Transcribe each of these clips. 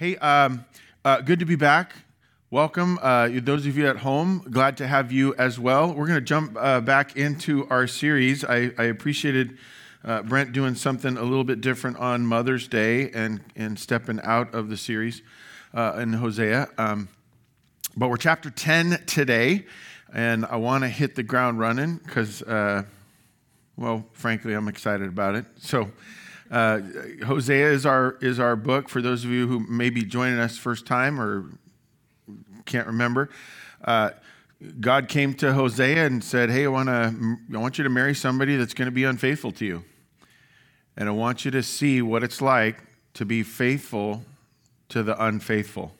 Hey, um, uh, good to be back. Welcome. Uh, those of you at home, glad to have you as well. We're going to jump uh, back into our series. I, I appreciated uh, Brent doing something a little bit different on Mother's Day and, and stepping out of the series uh, in Hosea. Um, but we're chapter 10 today, and I want to hit the ground running because, uh, well, frankly, I'm excited about it. So, uh, Hosea is our is our book for those of you who may be joining us first time or can't remember. Uh, God came to Hosea and said, "Hey, I want to I want you to marry somebody that's going to be unfaithful to you, and I want you to see what it's like to be faithful to the unfaithful."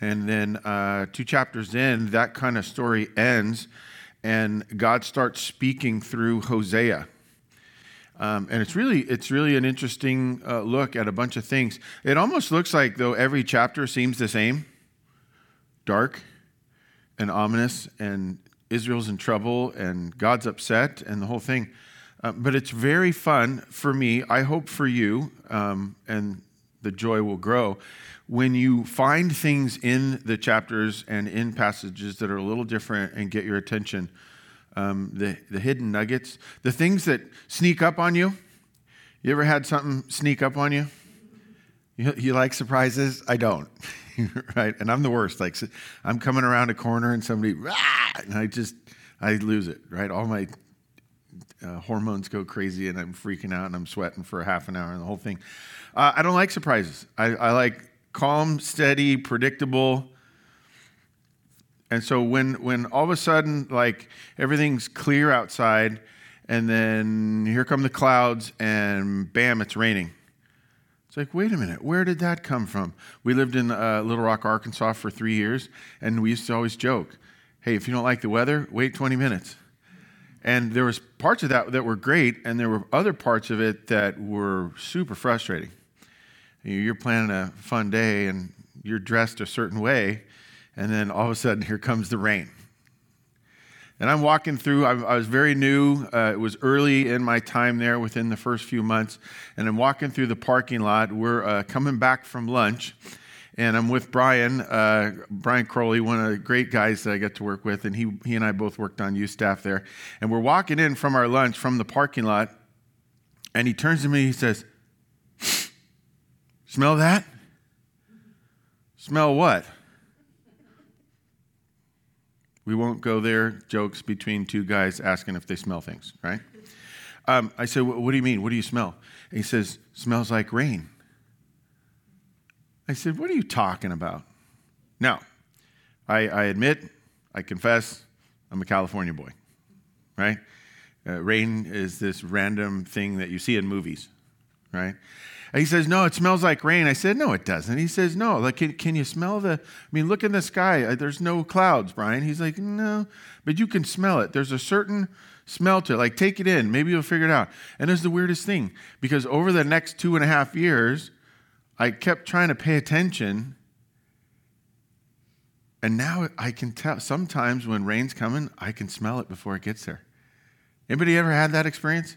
And then uh, two chapters in, that kind of story ends, and God starts speaking through Hosea. Um, and it's really it's really an interesting uh, look at a bunch of things. It almost looks like though every chapter seems the same, dark and ominous, and Israel's in trouble, and God's upset, and the whole thing. Uh, but it's very fun for me. I hope for you, um, and the joy will grow when you find things in the chapters and in passages that are a little different and get your attention um, the, the hidden nuggets, the things that sneak up on you. You ever had something sneak up on you? You, you like surprises? I don't, right? And I'm the worst. Like I'm coming around a corner and somebody, and I just, I lose it, right? All my uh, hormones go crazy and I'm freaking out and I'm sweating for a half an hour and the whole thing. Uh, I don't like surprises. I, I like calm, steady, predictable and so when when all of a sudden like everything's clear outside and then here come the clouds and bam it's raining. It's like, wait a minute, where did that come from? We lived in uh, Little Rock, Arkansas for three years, and we used to always joke, hey, if you don't like the weather, wait 20 minutes. And there was parts of that that were great, and there were other parts of it that were super frustrating. You're planning a fun day, and you're dressed a certain way, and then all of a sudden, here comes the rain. And I'm walking through, I, I was very new. Uh, it was early in my time there within the first few months. And I'm walking through the parking lot. We're uh, coming back from lunch. And I'm with Brian, uh, Brian Crowley, one of the great guys that I get to work with. And he, he and I both worked on youth staff there. And we're walking in from our lunch from the parking lot. And he turns to me, he says, Smell that? Smell what? We won't go there. Jokes between two guys asking if they smell things, right? Um, I said, What do you mean? What do you smell? And he says, Smells like rain. I said, What are you talking about? Now, I, I admit, I confess, I'm a California boy, right? Uh, rain is this random thing that you see in movies, right? And he says, No, it smells like rain. I said, No, it doesn't. He says, No, like, can, can you smell the, I mean, look in the sky. Uh, there's no clouds, Brian. He's like, No, but you can smell it. There's a certain smell to it. Like, take it in. Maybe you'll figure it out. And it's the weirdest thing because over the next two and a half years, I kept trying to pay attention. And now I can tell, sometimes when rain's coming, I can smell it before it gets there. Anybody ever had that experience?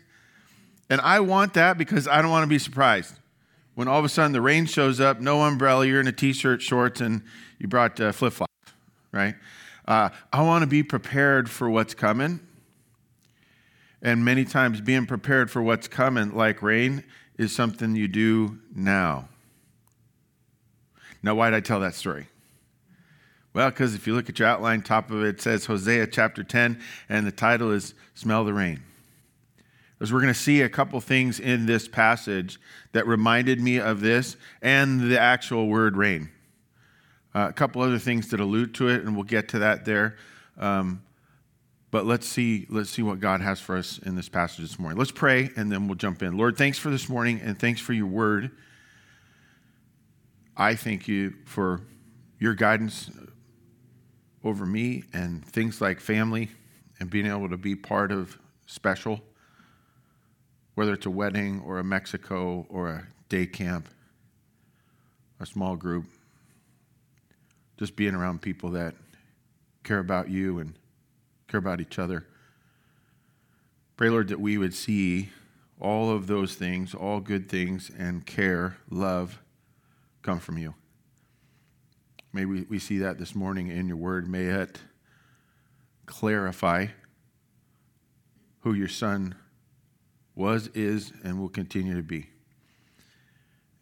And I want that because I don't want to be surprised when all of a sudden the rain shows up, no umbrella, you're in a t shirt, shorts, and you brought uh, flip flops, right? Uh, I want to be prepared for what's coming. And many times, being prepared for what's coming, like rain, is something you do now. Now, why did I tell that story? Well, because if you look at your outline, top of it says Hosea chapter 10, and the title is Smell the Rain. As we're going to see a couple things in this passage that reminded me of this and the actual word rain. Uh, a couple other things that allude to it, and we'll get to that there. Um, but let's see, let's see what God has for us in this passage this morning. Let's pray, and then we'll jump in. Lord, thanks for this morning, and thanks for your word. I thank you for your guidance over me and things like family and being able to be part of special whether it's a wedding or a Mexico or a day camp, a small group, just being around people that care about you and care about each other. Pray, Lord, that we would see all of those things, all good things, and care, love come from you. May we, we see that this morning in your word. May it clarify who your son was, is, and will continue to be.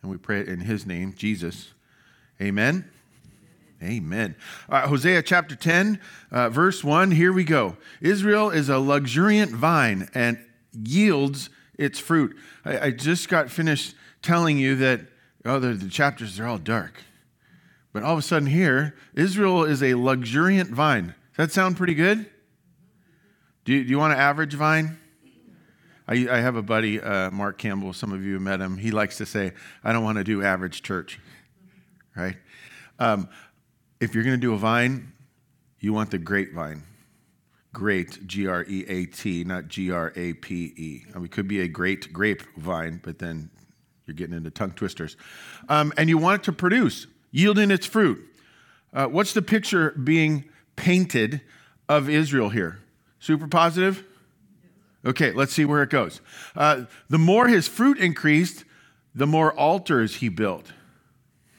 And we pray it in his name, Jesus. Amen. Amen. Uh, Hosea chapter 10, uh, verse 1, here we go. Israel is a luxuriant vine and yields its fruit. I, I just got finished telling you that, oh, the, the chapters are all dark. But all of a sudden, here, Israel is a luxuriant vine. Does that sound pretty good? Do you, do you want an average vine? I, I have a buddy, uh, Mark Campbell. Some of you have met him. He likes to say, I don't want to do average church, right? Um, if you're going to do a vine, you want the grapevine. Great, G R E A T, not G R A P E. I mean, it could be a great grapevine, but then you're getting into tongue twisters. Um, and you want it to produce, yielding its fruit. Uh, what's the picture being painted of Israel here? Super positive? Okay, let's see where it goes. Uh, the more his fruit increased, the more altars he built.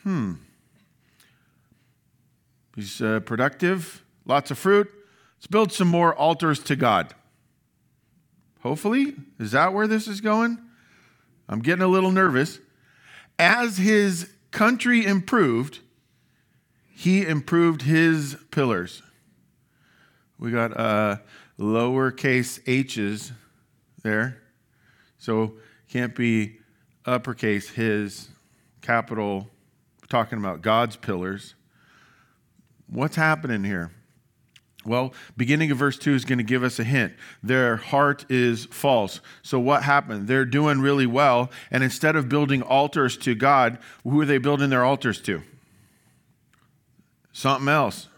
Hmm. He's uh, productive, lots of fruit. Let's build some more altars to God. Hopefully, is that where this is going? I'm getting a little nervous. As his country improved, he improved his pillars. We got uh, lowercase h's there. So can't be uppercase his, capital, talking about God's pillars. What's happening here? Well, beginning of verse 2 is going to give us a hint. Their heart is false. So, what happened? They're doing really well, and instead of building altars to God, who are they building their altars to? Something else.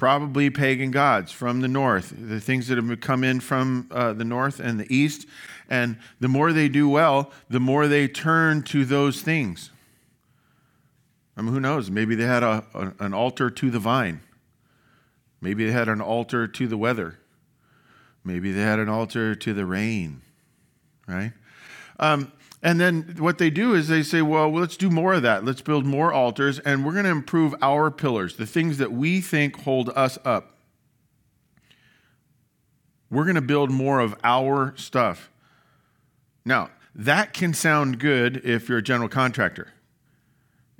Probably pagan gods from the north, the things that have come in from uh, the north and the east. And the more they do well, the more they turn to those things. I mean, who knows? Maybe they had a, a, an altar to the vine. Maybe they had an altar to the weather. Maybe they had an altar to the rain, right? Um, and then what they do is they say, well, let's do more of that. Let's build more altars, and we're going to improve our pillars, the things that we think hold us up. We're going to build more of our stuff. Now, that can sound good if you're a general contractor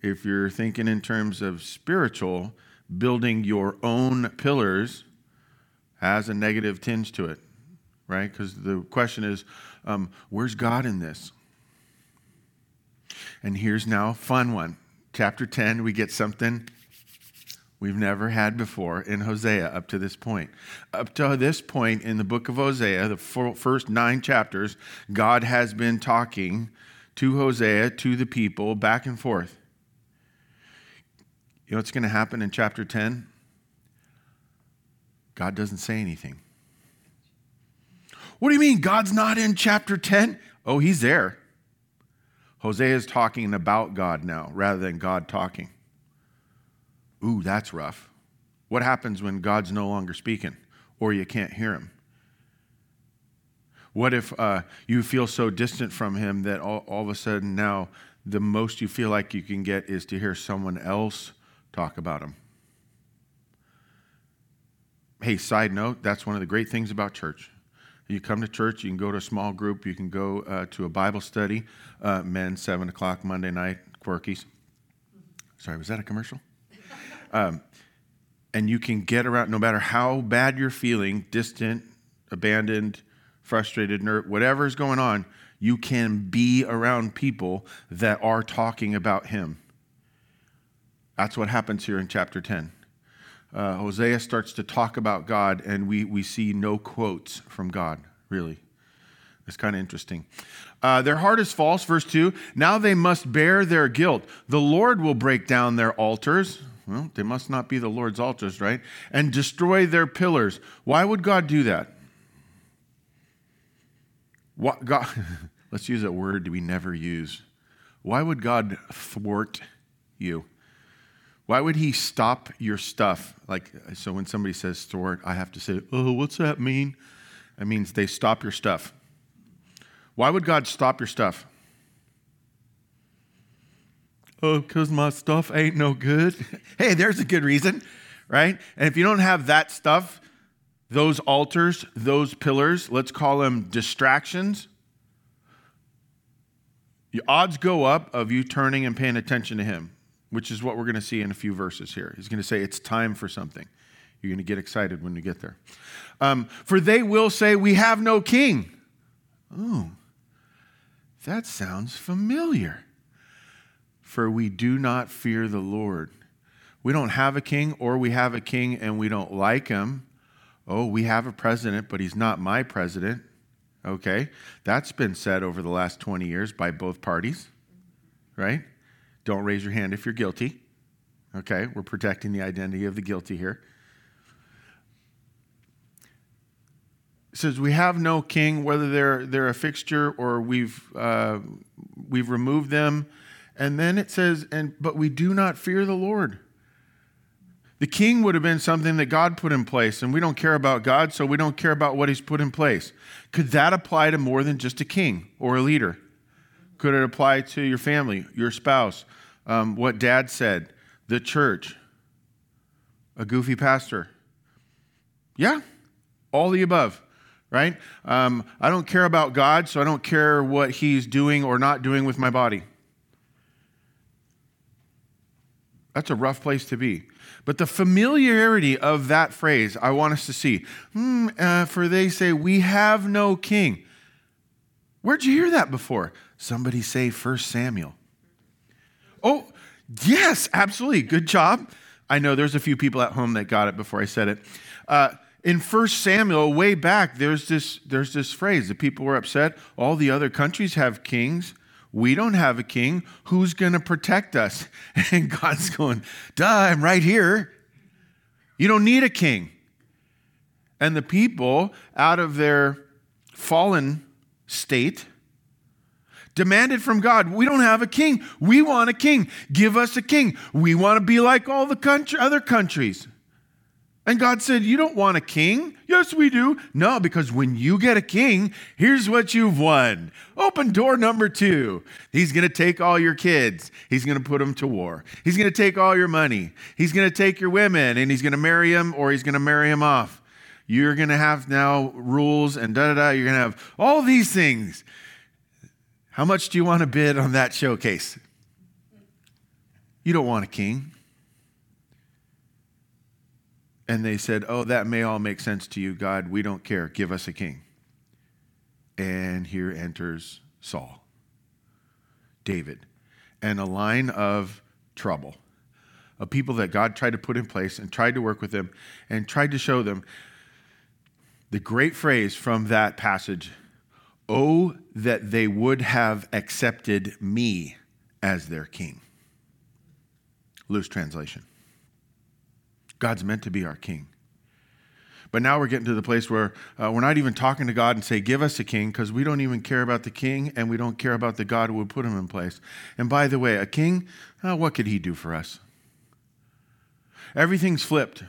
if you're thinking in terms of spiritual, building your own pillars has a negative tinge to it, right? Because the question is, um, where's God in this? And here's now a fun one. Chapter 10, we get something we've never had before in Hosea up to this point. Up to this point in the book of Hosea, the first nine chapters, God has been talking to Hosea, to the people, back and forth. You know what's going to happen in chapter 10? God doesn't say anything. What do you mean God's not in chapter 10? Oh, he's there. Hosea is talking about God now rather than God talking. Ooh, that's rough. What happens when God's no longer speaking or you can't hear him? What if uh, you feel so distant from him that all, all of a sudden now the most you feel like you can get is to hear someone else talk about him? Hey, side note, that's one of the great things about church. You come to church, you can go to a small group, you can go uh, to a Bible study, uh, men, 7 o'clock Monday night, Quirkies. Sorry, was that a commercial? Um, and you can get around, no matter how bad you're feeling, distant, abandoned, frustrated, nerd, whatever is going on, you can be around people that are talking about Him. That's what happens here in chapter 10. Uh, Hosea starts to talk about God, and we, we see no quotes from God, really. It's kind of interesting. Uh, their heart is false, verse 2. Now they must bear their guilt. The Lord will break down their altars. Well, they must not be the Lord's altars, right? And destroy their pillars. Why would God do that? What, God, let's use a word we never use. Why would God thwart you? Why would he stop your stuff? Like, so when somebody says thwart, I have to say, oh, what's that mean? It means they stop your stuff. Why would God stop your stuff? Oh, because my stuff ain't no good. hey, there's a good reason, right? And if you don't have that stuff, those altars, those pillars, let's call them distractions, the odds go up of you turning and paying attention to him, which is what we're going to see in a few verses here. He's going to say, It's time for something. You're going to get excited when you get there. Um, for they will say, We have no king. Oh, that sounds familiar. For we do not fear the Lord. We don't have a king, or we have a king and we don't like him. Oh, we have a president, but he's not my president. Okay? That's been said over the last 20 years by both parties, right? Don't raise your hand if you're guilty. Okay? We're protecting the identity of the guilty here. It says we have no king, whether they're they're a fixture or we've uh, we've removed them, and then it says, and but we do not fear the Lord. The king would have been something that God put in place, and we don't care about God, so we don't care about what he's put in place. Could that apply to more than just a king or a leader? Could it apply to your family, your spouse, um, what dad said, the church, a goofy pastor? Yeah, all the above, right? Um, I don't care about God, so I don't care what he's doing or not doing with my body. That's a rough place to be. But the familiarity of that phrase, I want us to see. Hmm, uh, for they say, We have no king. Where'd you hear that before? Somebody say First Samuel. Oh, yes, absolutely. Good job. I know there's a few people at home that got it before I said it. Uh, in First Samuel, way back, there's this, there's this phrase. The people were upset. All the other countries have kings. We don't have a king. Who's going to protect us? And God's going, duh, I'm right here. You don't need a king. And the people, out of their fallen state, demanded from God, We don't have a king. We want a king. Give us a king. We want to be like all the country, other countries. And God said, You don't want a king? Yes, we do. No, because when you get a king, here's what you've won. Open door number two. He's going to take all your kids, he's going to put them to war. He's going to take all your money, he's going to take your women, and he's going to marry them or he's going to marry them off. You're going to have now rules and da da da. You're going to have all these things. How much do you want to bid on that showcase? You don't want a king. And they said, Oh, that may all make sense to you, God. We don't care. Give us a king. And here enters Saul, David, and a line of trouble, of people that God tried to put in place and tried to work with them and tried to show them the great phrase from that passage Oh, that they would have accepted me as their king. Loose translation. God's meant to be our king. But now we're getting to the place where uh, we're not even talking to God and say, Give us a king, because we don't even care about the king and we don't care about the God who would put him in place. And by the way, a king, uh, what could he do for us? Everything's flipped.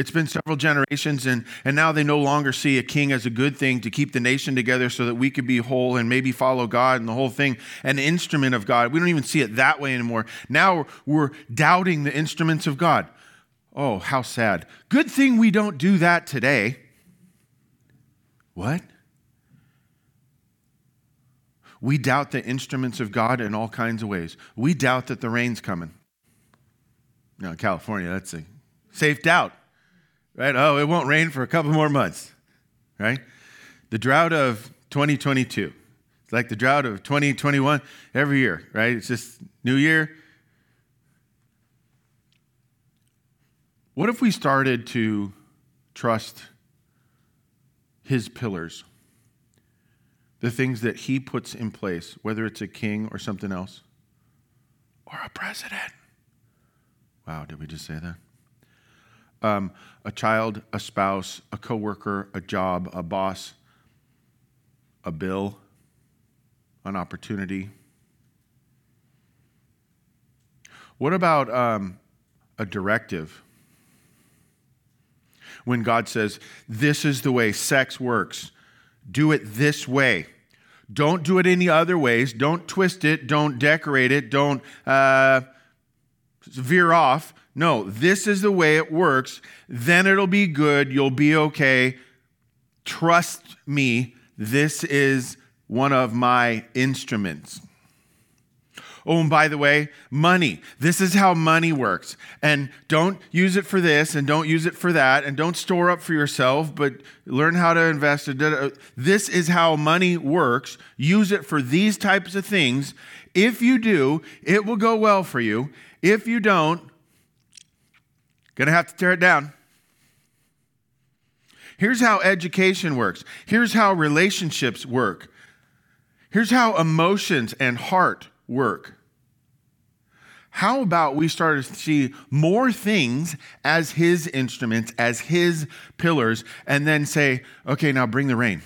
It's been several generations, and, and now they no longer see a king as a good thing to keep the nation together so that we could be whole and maybe follow God and the whole thing, an instrument of God. We don't even see it that way anymore. Now we're doubting the instruments of God. Oh, how sad. Good thing we don't do that today. What? We doubt the instruments of God in all kinds of ways. We doubt that the rain's coming. Now, in California, that's a safe doubt, right? Oh, it won't rain for a couple more months, right? The drought of 2022. It's like the drought of 2021 every year, right? It's just new year, What if we started to trust his pillars, the things that he puts in place, whether it's a king or something else, or a president? Wow, did we just say that? Um, a child, a spouse, a coworker, a job, a boss, a bill, an opportunity. What about um, a directive? when God says, This is the way sex works, do it this way. Don't do it any other ways. Don't twist it. Don't decorate it. Don't uh, veer off. No, this is the way it works. Then it'll be good. You'll be okay. Trust me. This is one of my instruments. Oh, and by the way, money. This is how money works. And don't use it for this and don't use it for that and don't store up for yourself, but learn how to invest. This is how money works. Use it for these types of things. If you do, it will go well for you. If you don't, gonna have to tear it down. Here's how education works. Here's how relationships work. Here's how emotions and heart work. How about we start to see more things as his instruments, as his pillars, and then say, okay, now bring the rain?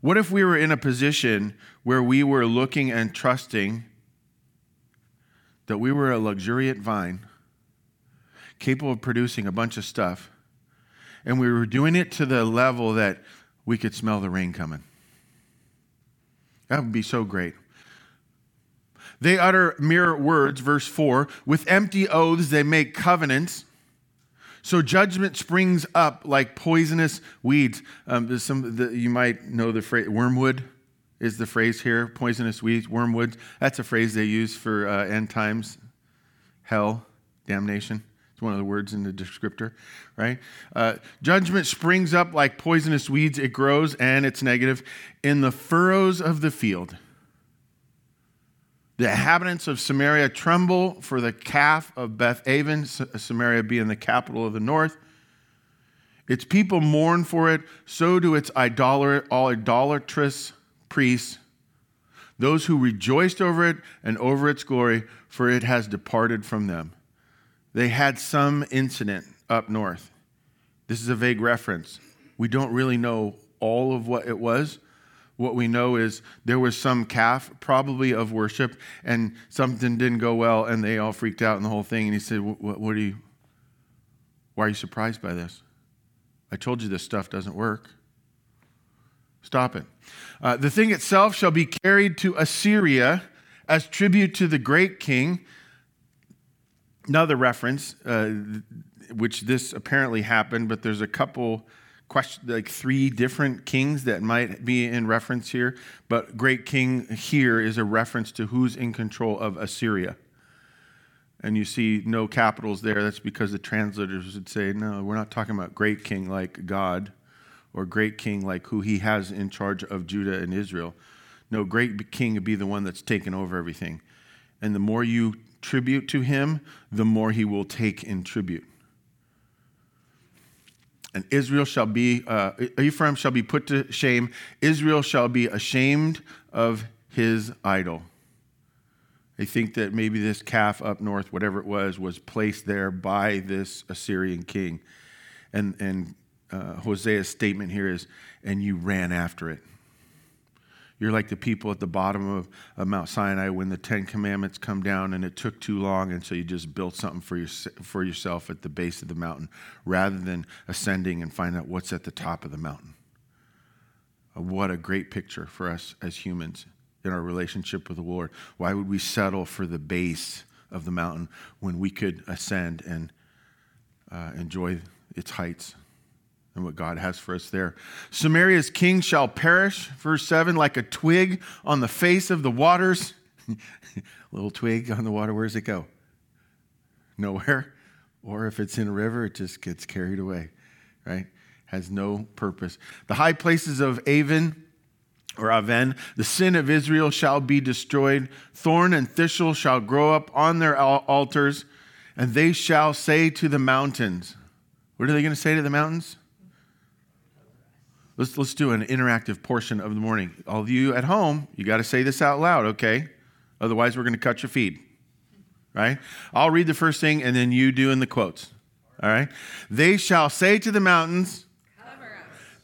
What if we were in a position where we were looking and trusting that we were a luxuriant vine capable of producing a bunch of stuff, and we were doing it to the level that we could smell the rain coming? That would be so great. They utter mere words, verse 4. With empty oaths, they make covenants. So judgment springs up like poisonous weeds. Um, some the, you might know the phrase wormwood is the phrase here. Poisonous weeds, wormwood. That's a phrase they use for uh, end times, hell, damnation. It's one of the words in the descriptor, right? Uh, judgment springs up like poisonous weeds. It grows and it's negative in the furrows of the field. The inhabitants of Samaria tremble for the calf of Beth Aven, Samaria being the capital of the north. Its people mourn for it, so do its idolatrous priests, those who rejoiced over it and over its glory, for it has departed from them. They had some incident up north. This is a vague reference. We don't really know all of what it was, what we know is there was some calf, probably of worship, and something didn't go well, and they all freaked out and the whole thing. And he said, what, what are you, why are you surprised by this? I told you this stuff doesn't work. Stop it. Uh, the thing itself shall be carried to Assyria as tribute to the great king. Another reference, uh, which this apparently happened, but there's a couple question, like three different kings that might be in reference here, but great king here is a reference to who's in control of Assyria. And you see no capitals there. That's because the translators would say, no, we're not talking about great king like God or great king like who he has in charge of Judah and Israel. No, great king would be the one that's taken over everything. And the more you tribute to him, the more he will take in tribute and Israel shall be, uh, Ephraim shall be put to shame. Israel shall be ashamed of his idol. They think that maybe this calf up north, whatever it was, was placed there by this Assyrian king. And, and uh, Hosea's statement here is, and you ran after it. You're like the people at the bottom of, of, Mount Sinai when the Ten Commandments come down and it took too long, and so you just built something for, your, for yourself at the base of the mountain rather than ascending and find out what's at the top of the mountain. Uh, what a great picture for us as humans in our relationship with the Lord. Why would we settle for the base of the mountain when we could ascend and uh, enjoy its heights? And what God has for us there. Samaria's king shall perish, verse 7, like a twig on the face of the waters. Little twig on the water, where does it go? Nowhere. Or if it's in a river, it just gets carried away, right? Has no purpose. The high places of Avon or Aven, the sin of Israel shall be destroyed. Thorn and thistle shall grow up on their altars, and they shall say to the mountains, What are they going to say to the mountains? Let's, let's do an interactive portion of the morning. All of you at home, you got to say this out loud, okay? Otherwise, we're going to cut your feed, right? I'll read the first thing and then you do in the quotes, all right? They shall say to the mountains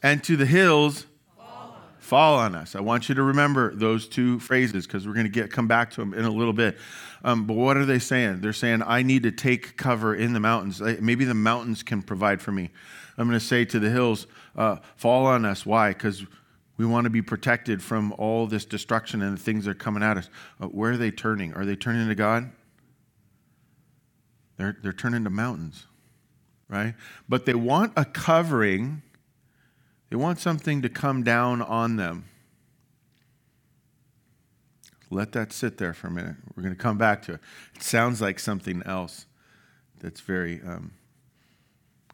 and to the hills, fall on, fall on us. I want you to remember those two phrases because we're going to get come back to them in a little bit. Um, but what are they saying? They're saying, I need to take cover in the mountains. Maybe the mountains can provide for me. I'm going to say to the hills, uh, fall on us. Why? Because We want to be protected from all this destruction and the things that are coming at us. Uh, where are they turning? Are they turning to God? They're, they're turning to mountains, right? But they want a covering, they want something to come down on them. Let that sit there for a minute. We're going to come back to it. It sounds like something else that's very um,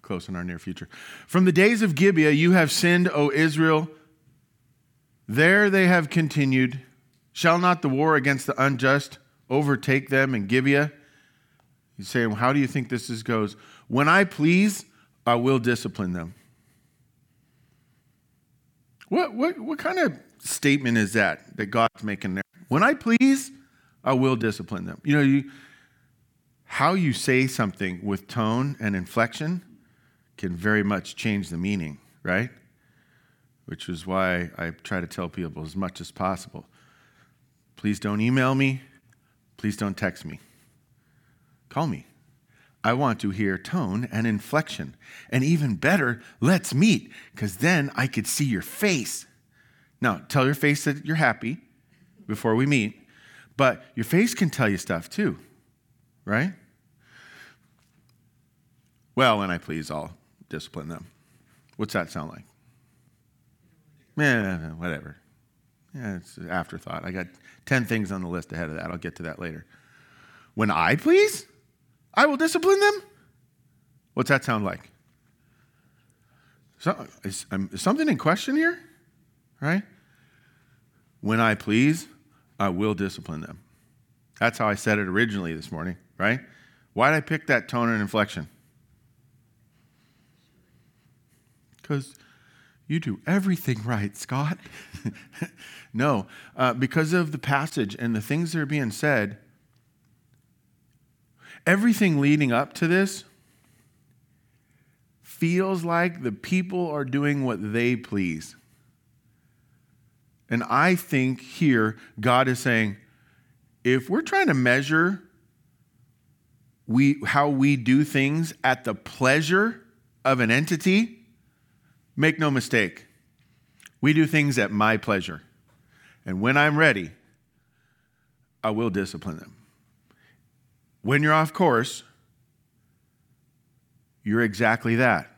close in our near future. From the days of Gibeah, you have sinned, O Israel. There they have continued. Shall not the war against the unjust overtake them in Gibeah? He's saying, How do you think this is goes? When I please, I will discipline them. What, what, what kind of statement is that that God's making there? When I please, I will discipline them. You know, you, how you say something with tone and inflection can very much change the meaning, right? Which is why I try to tell people as much as possible. Please don't email me. Please don't text me. Call me. I want to hear tone and inflection. And even better, let's meet, because then I could see your face. Now, tell your face that you're happy before we meet, but your face can tell you stuff too, right? Well, when I please, I'll discipline them. What's that sound like? Yeah, whatever. Yeah, it's an afterthought. I got 10 things on the list ahead of that. I'll get to that later. When I please, I will discipline them. What's that sound like? So, is, um, is something in question here? Right? When I please, I will discipline them. That's how I said it originally this morning, right? Why did I pick that tone and inflection? Because you do everything right, Scott. no, uh, because of the passage and the things that are being said, everything leading up to this feels like the people are doing what they please. And I think here God is saying, if we're trying to measure we, how we do things at the pleasure of an entity, make no mistake, we do things at my pleasure. And when I'm ready, I will discipline them. When you're off course, you're exactly that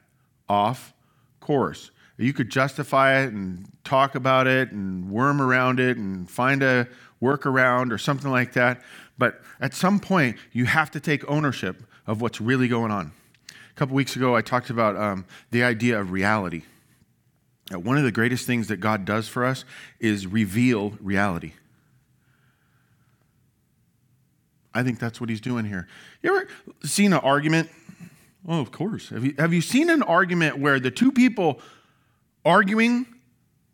off course. You could justify it and talk about it and worm around it and find a workaround or something like that. But at some point, you have to take ownership of what's really going on. A couple weeks ago, I talked about um, the idea of reality. Uh, one of the greatest things that God does for us is reveal reality. I think that's what he's doing here. You ever seen an argument? Oh, of course. Have you, have you seen an argument where the two people arguing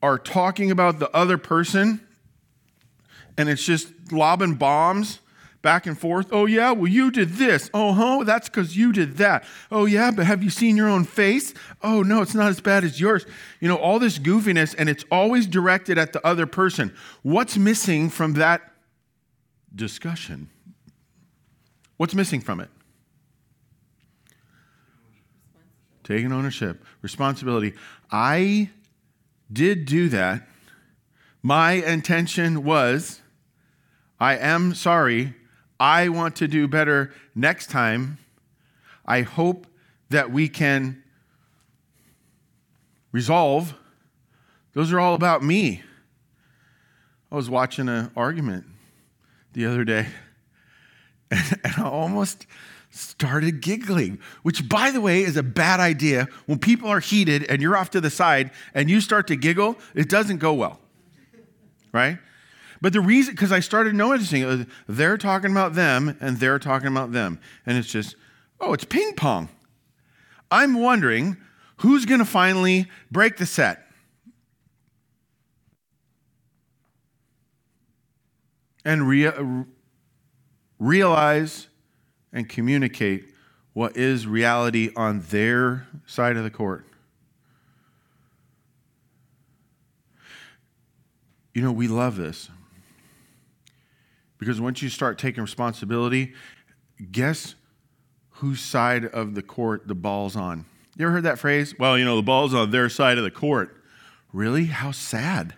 are talking about the other person and it's just lobbing bombs back and forth. Oh, yeah, well, you did this. Oh, huh, that's because you did that. Oh, yeah, but have you seen your own face? Oh, no, it's not as bad as yours. You know, all this goofiness, and it's always directed at the other person. What's missing from that discussion? What's missing from it? Taking ownership, responsibility. I did do that. My intention was, I am sorry. I want to do better next time. I hope that we can resolve. Those are all about me. I was watching an argument the other day, and I almost started giggling, which, by the way, is a bad idea. When people are heated and you're off to the side and you start to giggle, it doesn't go well, right? But the reason, because I started noticing uh, they're talking about them and they're talking about them. And it's just, oh, it's ping pong. I'm wondering who's going to finally break the set. And rea- realize and communicate what is reality on their side of the court. You know, we love this. Because once you start taking responsibility, guess whose side of the court the ball's on? You ever heard that phrase? Well, you know, the ball's on their side of the court. Really? How sad.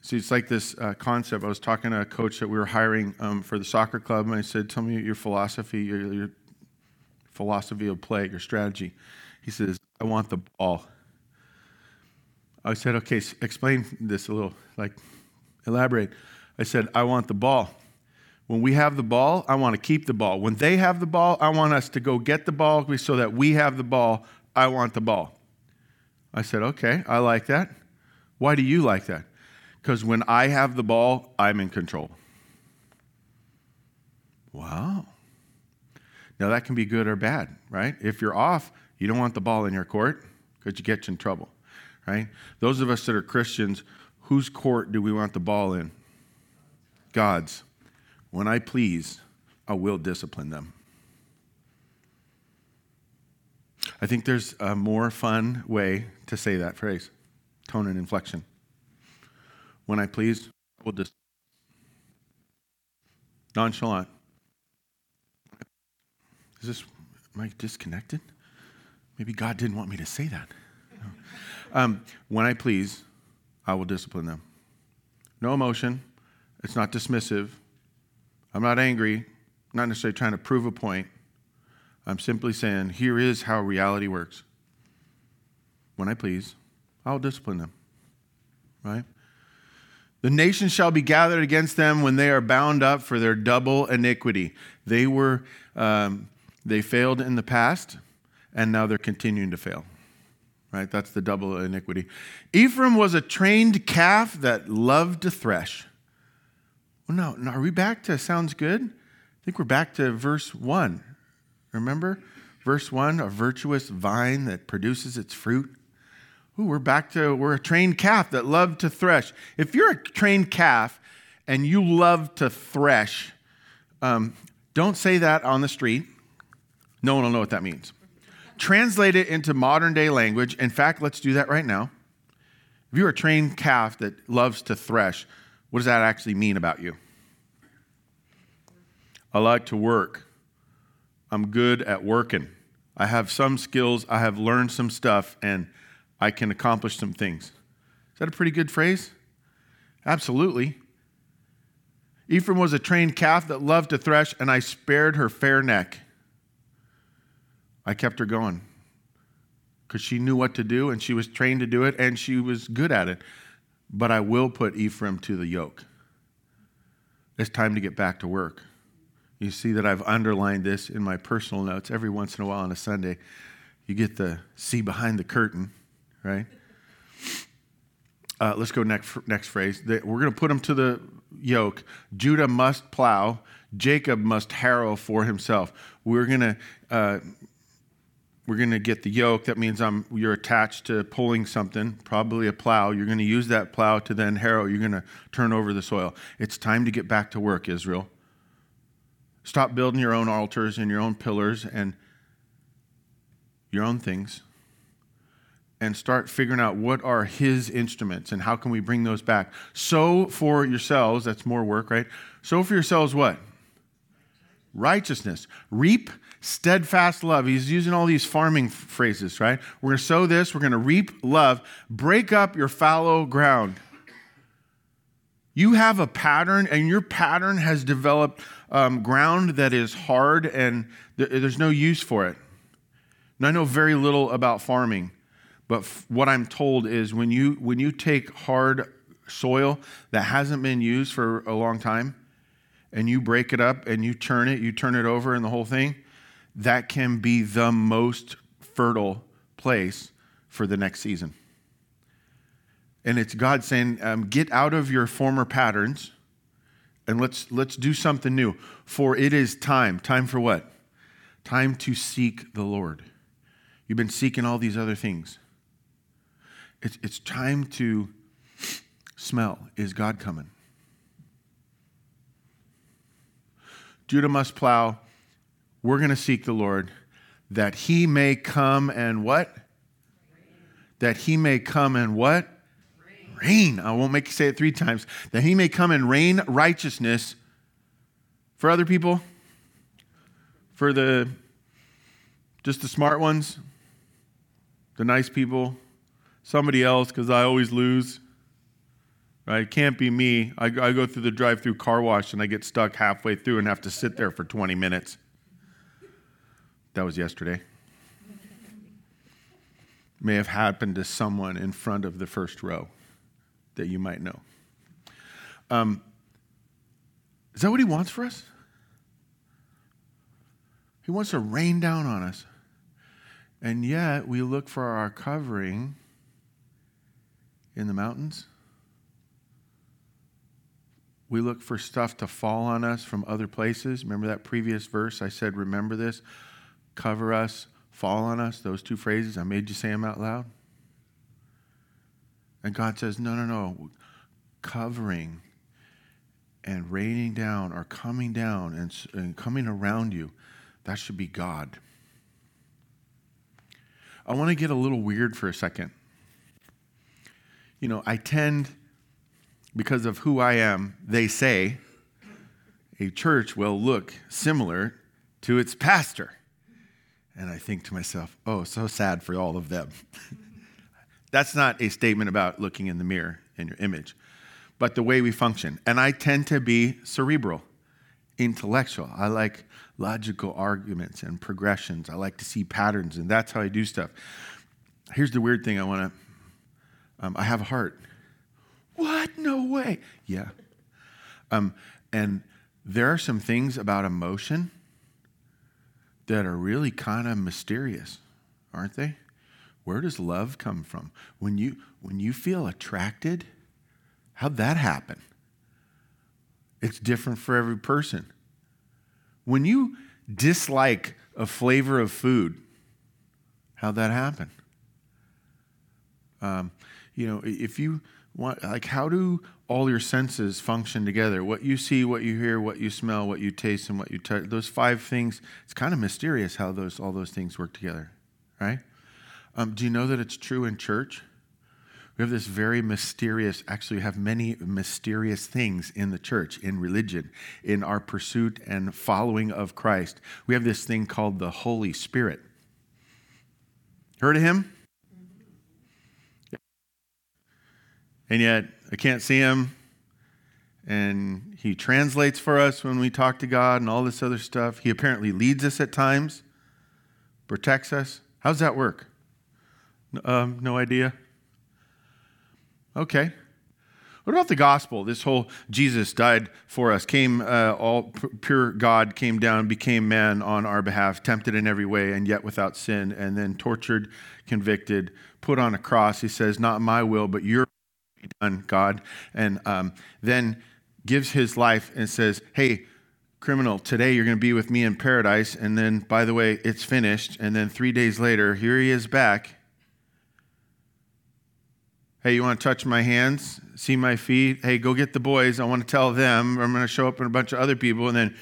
See, it's like this uh, concept. I was talking to a coach that we were hiring um, for the soccer club, and I said, Tell me your philosophy, your, your philosophy of play, your strategy. He says, I want the ball. I said, Okay, explain this a little, like, elaborate. I said, I want the ball. When we have the ball, I want to keep the ball. When they have the ball, I want us to go get the ball so that we have the ball. I want the ball. I said, okay, I like that. Why do you like that? Because when I have the ball, I'm in control. Wow. Now, that can be good or bad, right? If you're off, you don't want the ball in your court because you get you in trouble, right? Those of us that are Christians, whose court do we want the ball in? God's. When I please, I will discipline them. I think there's a more fun way to say that phrase tone and inflection. When I please, I will just nonchalant. Is this, am I disconnected? Maybe God didn't want me to say that. No. Um, when I please, I will discipline them. No emotion. It's not dismissive. I'm not angry, not necessarily trying to prove a point. I'm simply saying, here is how reality works. When I please, I'll discipline them. Right? The nations shall be gathered against them when they are bound up for their double iniquity. They were, um, they failed in the past, and now they're continuing to fail. Right? That's the double iniquity. Ephraim was a trained calf that loved to thresh. Well, no, no, are we back to sounds good? I think we're back to verse 1. Remember? Verse 1 a virtuous vine that produces its fruit. Ooh, we're back to, we're a trained calf that loved to thresh. If you're a trained calf and you love to thresh, um, don't say that on the street. No one will know what that means. Translate it into modern day language. In fact, let's do that right now. If you're a trained calf that loves to thresh, what does that actually mean about you? I like to work. I'm good at working. I have some skills, I have learned some stuff, and I can accomplish some things. Is that a pretty good phrase? Absolutely. Ephraim was a trained calf that loved to thresh, and I spared her fair neck. I kept her going because she knew what to do and she was trained to do it and she was good at it but I will put Ephraim to the yoke. It's time to get back to work. You see that I've underlined this in my personal notes every once in a while on a Sunday. You get the see behind the curtain, right? Uh, let's go next, next phrase. We're going to put him to the yoke. Judah must plow. Jacob must harrow for himself. We're going to uh, we're going to get the yoke. That means I'm, you're attached to pulling something, probably a plow. You're going to use that plow to then harrow. You're going to turn over the soil. It's time to get back to work, Israel. Stop building your own altars and your own pillars and your own things and start figuring out what are his instruments and how can we bring those back. Sow for yourselves, that's more work, right? Sow for yourselves what? Righteousness. Reap steadfast love. He's using all these farming phrases, right? We're going to sow this, we're going to reap love. Break up your fallow ground. You have a pattern, and your pattern has developed um, ground that is hard and th- there's no use for it. And I know very little about farming, but f- what I'm told is when you, when you take hard soil that hasn't been used for a long time and you break it up and you turn it, you turn it over and the whole thing, that can be the most fertile place for the next season. And it's God saying, um, get out of your former patterns and let's, let's do something new. For it is time. Time for what? Time to seek the Lord. You've been seeking all these other things. It's, it's time to smell. Is God coming? Judah must plow we're going to seek the Lord that he may come and what? That he may come and what? Rain. I won't make you say it three times. That he may come and rain righteousness for other people, for the just the smart ones. the nice people, somebody else because I always lose. Right? It can't be me. I, I go through the drive through car wash and I get stuck halfway through and have to sit there for 20 minutes. That was yesterday. May have happened to someone in front of the first row that you might know. Um, is that what he wants for us? He wants to rain down on us. And yet we look for our covering in the mountains we look for stuff to fall on us from other places. Remember that previous verse? I said, Remember this? Cover us, fall on us. Those two phrases. I made you say them out loud. And God says, No, no, no. Covering and raining down or coming down and, and coming around you, that should be God. I want to get a little weird for a second. You know, I tend because of who I am, they say a church will look similar to its pastor. And I think to myself, oh, so sad for all of them. That's not a statement about looking in the mirror in your image, but the way we function. And I tend to be cerebral, intellectual. I like logical arguments and progressions. I like to see patterns, and that's how I do stuff. Here's the weird thing I want to um, I have a heart. What? No way. Yeah. Um, and there are some things about emotion that are really kind of mysterious, aren't they? Where does love come from? When you when you feel attracted, how'd that happen? It's different for every person. When you dislike a flavor of food, how'd that happen? Um, you know, if you what, like, how do all your senses function together? What you see, what you hear, what you smell, what you taste, and what you touch. Those five things, it's kind of mysterious how those, all those things work together, right? Um, do you know that it's true in church? We have this very mysterious, actually, we have many mysterious things in the church, in religion, in our pursuit and following of Christ. We have this thing called the Holy Spirit. Heard of him? And yet I can't see him. And he translates for us when we talk to God and all this other stuff. He apparently leads us at times, protects us. How's that work? Um, no idea. Okay. What about the gospel? This whole Jesus died for us, came, uh, all pure God came down, became man on our behalf, tempted in every way, and yet without sin, and then tortured, convicted, put on a cross. He says, Not my will, but your done, God. And um, then gives his life and says, Hey, criminal, today you're going to be with me in paradise. And then, by the way, it's finished. And then three days later, here he is back. Hey, you want to touch my hands, see my feet? Hey, go get the boys. I want to tell them. I'm going to show up in a bunch of other people. And then,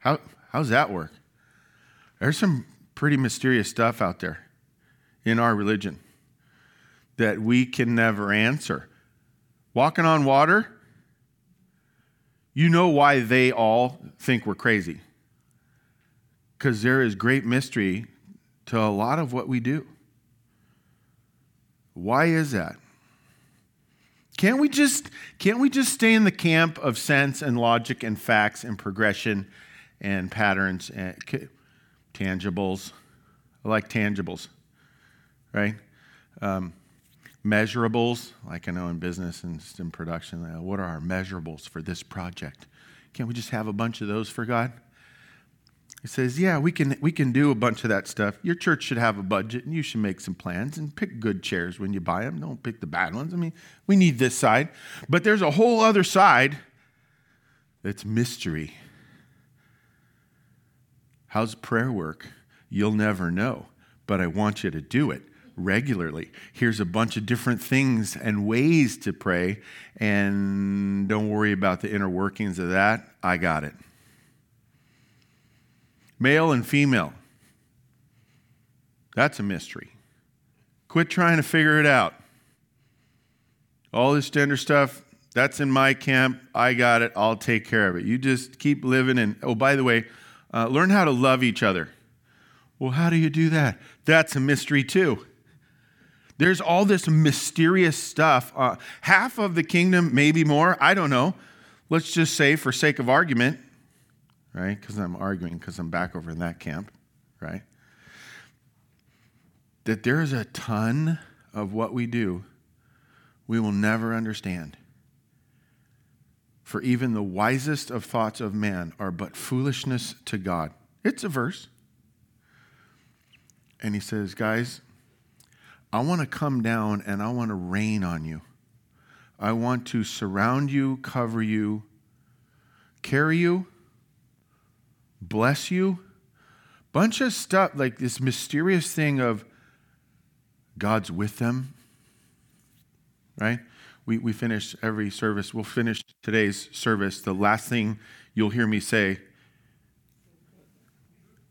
how, how's that work? There's some pretty mysterious stuff out there in our religion that we can never answer. Walking on water, you know why they all think we're crazy. Because there is great mystery to a lot of what we do. Why is that? Can't we just can't we just stay in the camp of sense and logic and facts and progression and patterns and tangibles? I like tangibles, right? Um, measurables, like I know in business and in production, uh, what are our measurables for this project? Can't we just have a bunch of those for God? He says, Yeah, we can, we can do a bunch of that stuff. Your church should have a budget and you should make some plans and pick good chairs when you buy them. Don't pick the bad ones. I mean, we need this side. But there's a whole other side that's mystery. How's prayer work? You'll never know, but I want you to do it regularly. Here's a bunch of different things and ways to pray, and don't worry about the inner workings of that. I got it. Male and female. That's a mystery. Quit trying to figure it out. All this gender stuff, that's in my camp. I got it. I'll take care of it. You just keep living and, oh, by the way, uh, learn how to love each other. Well, how do you do that? That's a mystery, too. There's all this mysterious stuff. Uh, half of the kingdom, maybe more, I don't know. Let's just say, for sake of argument, right? Because I'm arguing because I'm back over in that camp, right? That there is a ton of what we do we will never understand. For even the wisest of thoughts of man are but foolishness to God. It's a verse. And he says, Guys, I want to come down and I want to rain on you. I want to surround you, cover you, carry you, bless you. Bunch of stuff, like this mysterious thing of God's with them, right? We, we finish every service. We'll finish today's service. The last thing you'll hear me say,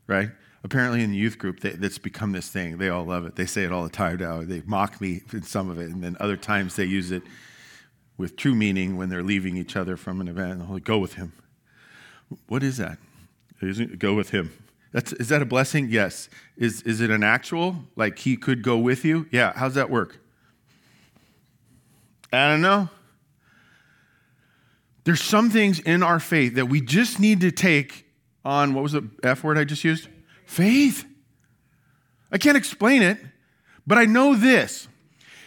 right? Apparently, in the youth group, that's become this thing. They all love it. They say it all the time now. They mock me in some of it, and then other times they use it with true meaning when they're leaving each other from an event. And They'll go with him. What is that? Go with him. That's, is that a blessing? Yes. Is, is it an actual? Like he could go with you? Yeah. How's that work? I don't know. There's some things in our faith that we just need to take on what was the F word I just used? Faith. I can't explain it, but I know this.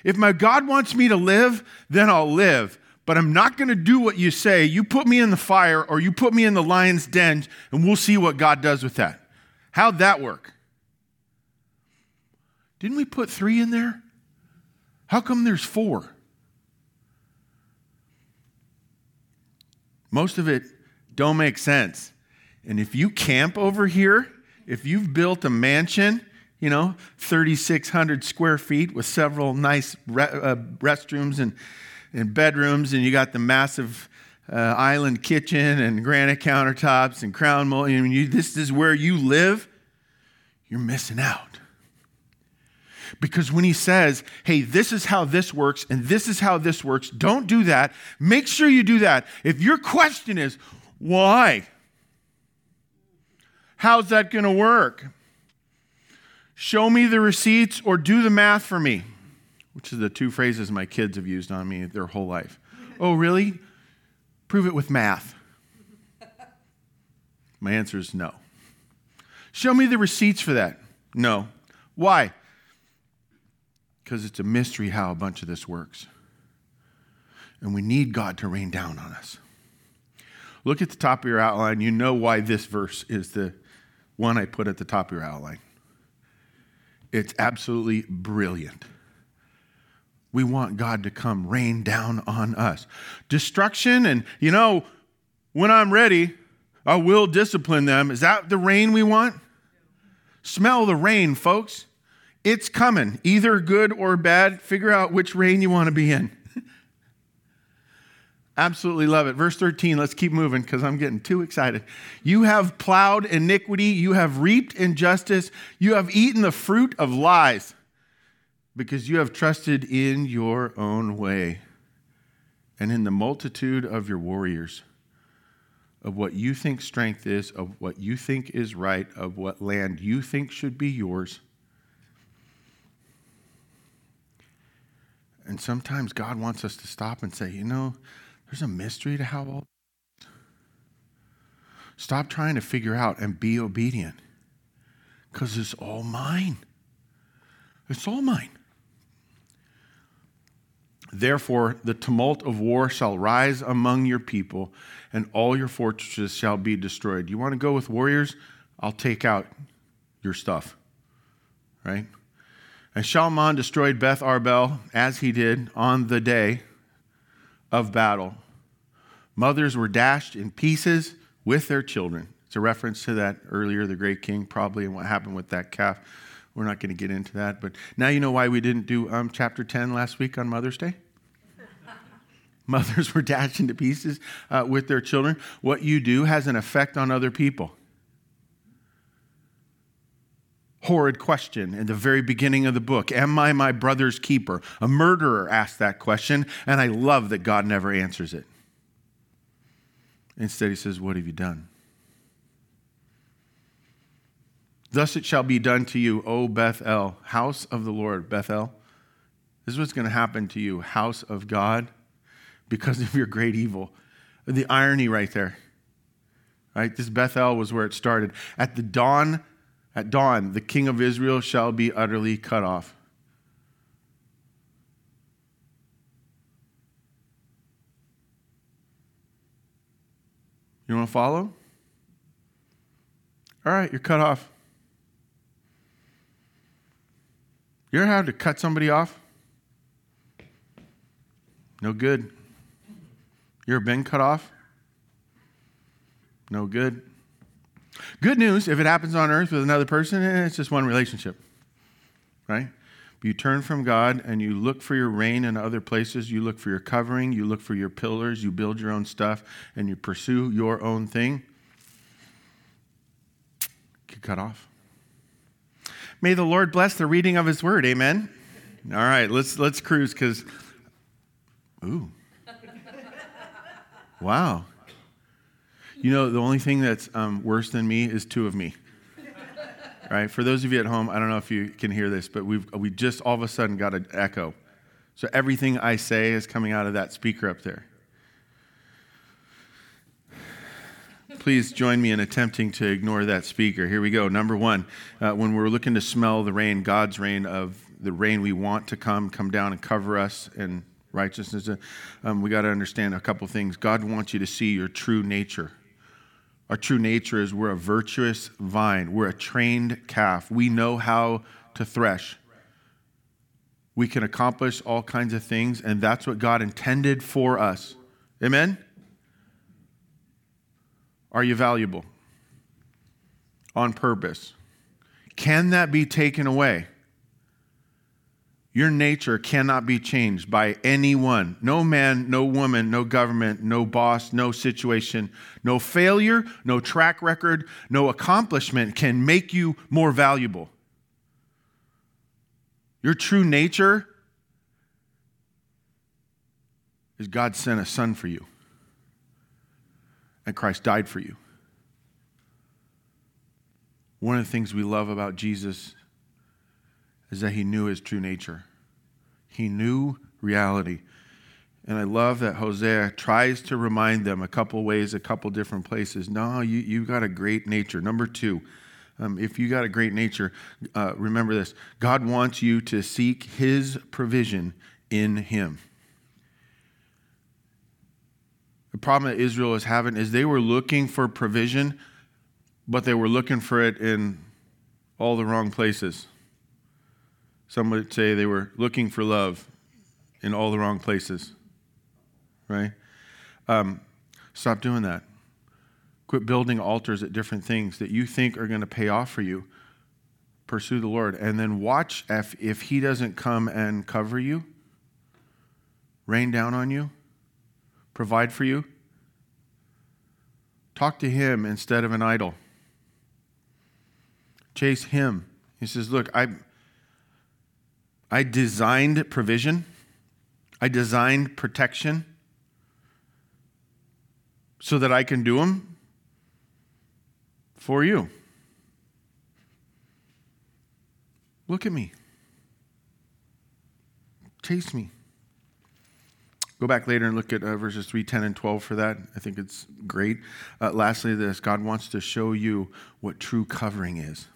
If my God wants me to live, then I'll live. But I'm not going to do what you say. You put me in the fire or you put me in the lion's den, and we'll see what God does with that. How'd that work? Didn't we put three in there? How come there's four? Most of it don't make sense. And if you camp over here, if you've built a mansion, you know, 3,600 square feet with several nice re- uh, restrooms and, and bedrooms, and you got the massive uh, island kitchen and granite countertops and crown mold, mean, you, this is where you live, you're missing out. Because when he says, hey, this is how this works and this is how this works, don't do that. Make sure you do that. If your question is, why? How's that going to work? Show me the receipts or do the math for me, which is the two phrases my kids have used on me their whole life. Oh, really? Prove it with math. My answer is no. Show me the receipts for that. No. Why? because it's a mystery how a bunch of this works. And we need God to rain down on us. Look at the top of your outline. You know why this verse is the one I put at the top of your outline. It's absolutely brilliant. We want God to come rain down on us. Destruction, and you know, when I'm ready, I will discipline them. Is that the rain we want? Smell the rain, folks. It's coming, either good or bad. Figure out which rain you want to be in. Absolutely love it. Verse 13, let's keep moving because I'm getting too excited. You have plowed iniquity, you have reaped injustice, you have eaten the fruit of lies because you have trusted in your own way and in the multitude of your warriors, of what you think strength is, of what you think is right, of what land you think should be yours. And sometimes God wants us to stop and say, you know, there's a mystery to how all. Stop trying to figure out and be obedient because it's all mine. It's all mine. Therefore, the tumult of war shall rise among your people, and all your fortresses shall be destroyed. You want to go with warriors? I'll take out your stuff, right? And Shalman destroyed Beth Arbel as he did on the day of battle. Mothers were dashed in pieces with their children. It's a reference to that earlier, the great king, probably, and what happened with that calf. We're not going to get into that. But now you know why we didn't do um, chapter 10 last week on Mother's Day? Mothers were dashed into pieces uh, with their children. What you do has an effect on other people horrid question in the very beginning of the book Am I my brother's keeper? A murderer asked that question, and I love that God never answers it. Instead, he says, What have you done? Thus it shall be done to you, O Bethel, house of the Lord. Bethel, This is what's going to happen to you, house of God, because of your great evil. The irony right there. Right? This Bethel was where it started. At the dawn, at dawn, the king of Israel shall be utterly cut off. You want to follow? All right, you're cut off. You ever had to cut somebody off? No good. You ever been cut off? No good. Good news if it happens on earth with another person, eh, it's just one relationship, right? You turn from God and you look for your rain in other places. You look for your covering. You look for your pillars. You build your own stuff and you pursue your own thing. Get cut off. May the Lord bless the reading of his word. Amen. All right, let's let's cruise because ooh. Wow. You know, the only thing that's um, worse than me is two of me. right? For those of you at home, I don't know if you can hear this, but we've we just all of a sudden got an echo. So everything I say is coming out of that speaker up there. Please join me in attempting to ignore that speaker. Here we go. Number one, uh, when we're looking to smell the rain, God's rain of the rain we want to come, come down and cover us and righteousness, um, we got to understand a couple things. God wants you to see your true nature. Our true nature is we're a virtuous vine, we're a trained calf. We know how to thresh. We can accomplish all kinds of things, and that's what God intended for us. Amen? Are you valuable? On purpose? Can that be taken away? Your nature cannot be changed by anyone. No man, no woman, no government, no boss, no situation, no failure, no track record, no accomplishment can make you more valuable. Your true nature is God sent a son for you and Christ died for you. One of the things we love about Jesus is that he knew his true nature. He knew reality. And I love that Hosea tries to remind them a couple ways, a couple different places. No, you, you got a great nature. Number two, um, if you got a great nature, uh, remember this God wants you to seek his provision in him. The problem that Israel is having is they were looking for provision, but they were looking for it in all the wrong places. Some would say they were looking for love in all the wrong places, right? Um, stop doing that. Quit building altars at different things that you think are going to pay off for you. Pursue the Lord. And then watch if, if He doesn't come and cover you, rain down on you, provide for you. Talk to Him instead of an idol. Chase Him. He says, Look, I, I designed provision, I designed protection so that I can do them for you. Look at me. Chase me. Go back later and look at uh, verses 3, 10, and 12 for that. I think it's great. Uh, lastly, this God wants to show you what true covering is.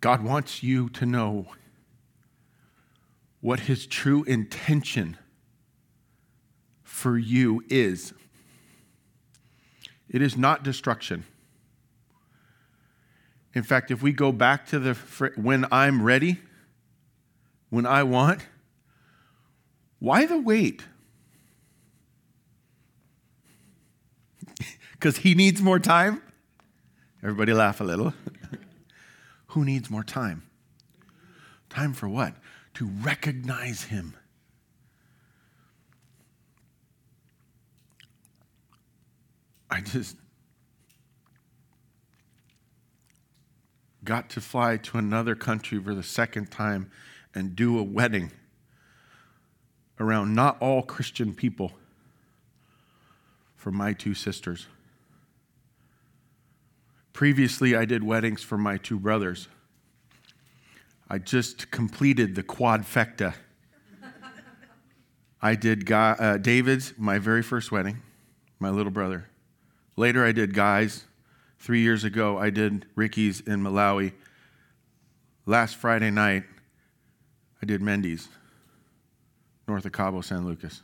God wants you to know what his true intention for you is. It is not destruction. In fact, if we go back to the when I'm ready, when I want, why the wait? Because he needs more time? Everybody laugh a little. Who needs more time? Time for what? To recognize him. I just got to fly to another country for the second time and do a wedding around not all Christian people for my two sisters. Previously, I did weddings for my two brothers. I just completed the quadfecta. I did Guy, uh, David's, my very first wedding, my little brother. Later, I did Guy's. Three years ago, I did Ricky's in Malawi. Last Friday night, I did Mendy's, north of Cabo San Lucas.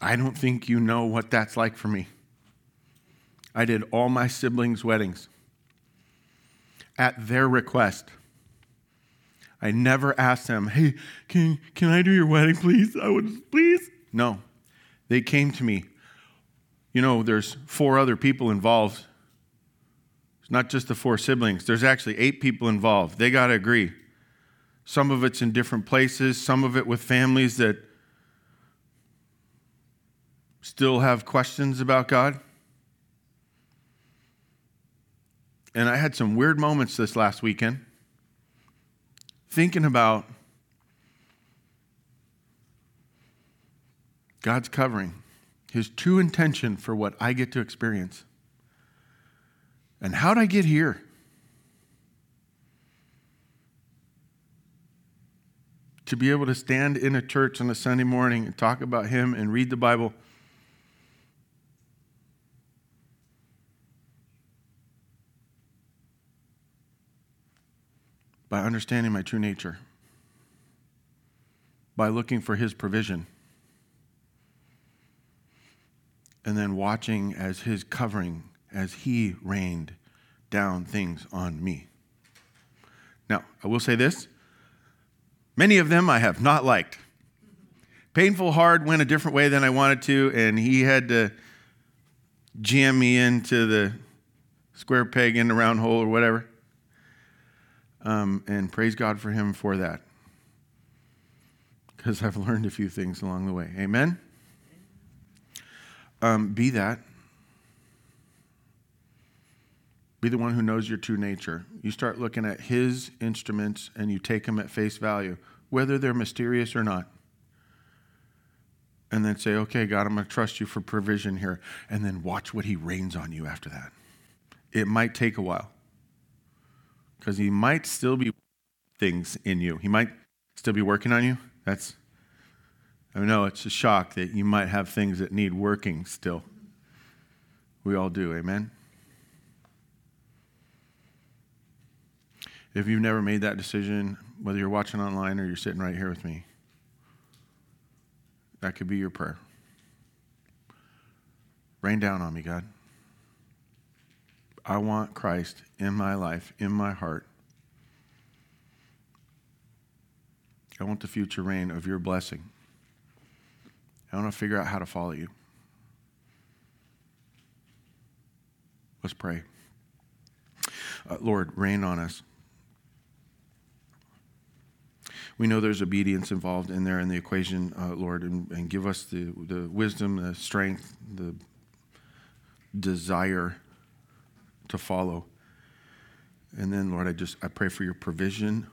I don't think you know what that's like for me. I did all my siblings' weddings at their request. I never asked them, hey, can, can I do your wedding, please? I would, please. No. They came to me. You know, there's four other people involved. It's not just the four siblings, there's actually eight people involved. They got to agree. Some of it's in different places, some of it with families that still have questions about God. And I had some weird moments this last weekend thinking about God's covering, His true intention for what I get to experience. And how'd I get here? To be able to stand in a church on a Sunday morning and talk about Him and read the Bible. By understanding my true nature, by looking for His provision, and then watching as His covering, as He rained down things on me. Now, I will say this many of them I have not liked. Painful Hard went a different way than I wanted to, and he had to jam me into the square peg in the round hole or whatever. Um, and praise God for him for that. Because I've learned a few things along the way. Amen? Um, be that. Be the one who knows your true nature. You start looking at his instruments and you take them at face value, whether they're mysterious or not. And then say, okay, God, I'm going to trust you for provision here. And then watch what he rains on you after that. It might take a while because he might still be things in you. He might still be working on you. That's, I know it's a shock that you might have things that need working still. We all do, amen? If you've never made that decision, whether you're watching online or you're sitting right here with me, that could be your prayer. Rain down on me, God. I want Christ in my life, in my heart. I want the future rain of your blessing. I want to figure out how to follow you. Let's pray. Uh, Lord, rain on us. We know there's obedience involved in there in the equation, uh, Lord, and, and give us the, the wisdom, the strength, the desire to follow. And then, Lord, I just I pray for your provision.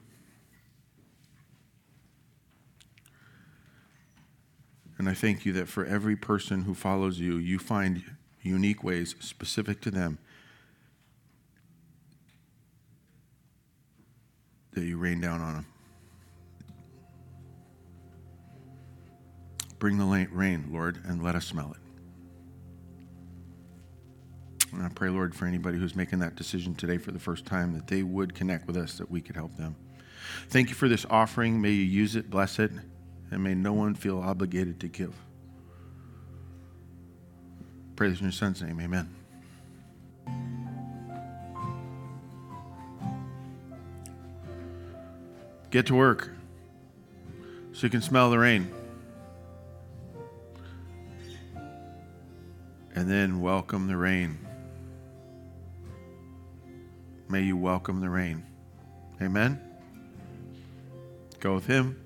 And I thank you that for every person who follows you, you find unique ways specific to them that you rain down on them. Bring the rain, Lord, and let us smell it. And I pray, Lord, for anybody who's making that decision today for the first time, that they would connect with us, that we could help them. Thank you for this offering. May you use it, bless it, and may no one feel obligated to give. Praise in your son's name. Amen. Get to work so you can smell the rain. And then welcome the rain. May you welcome the rain. Amen. Go with him.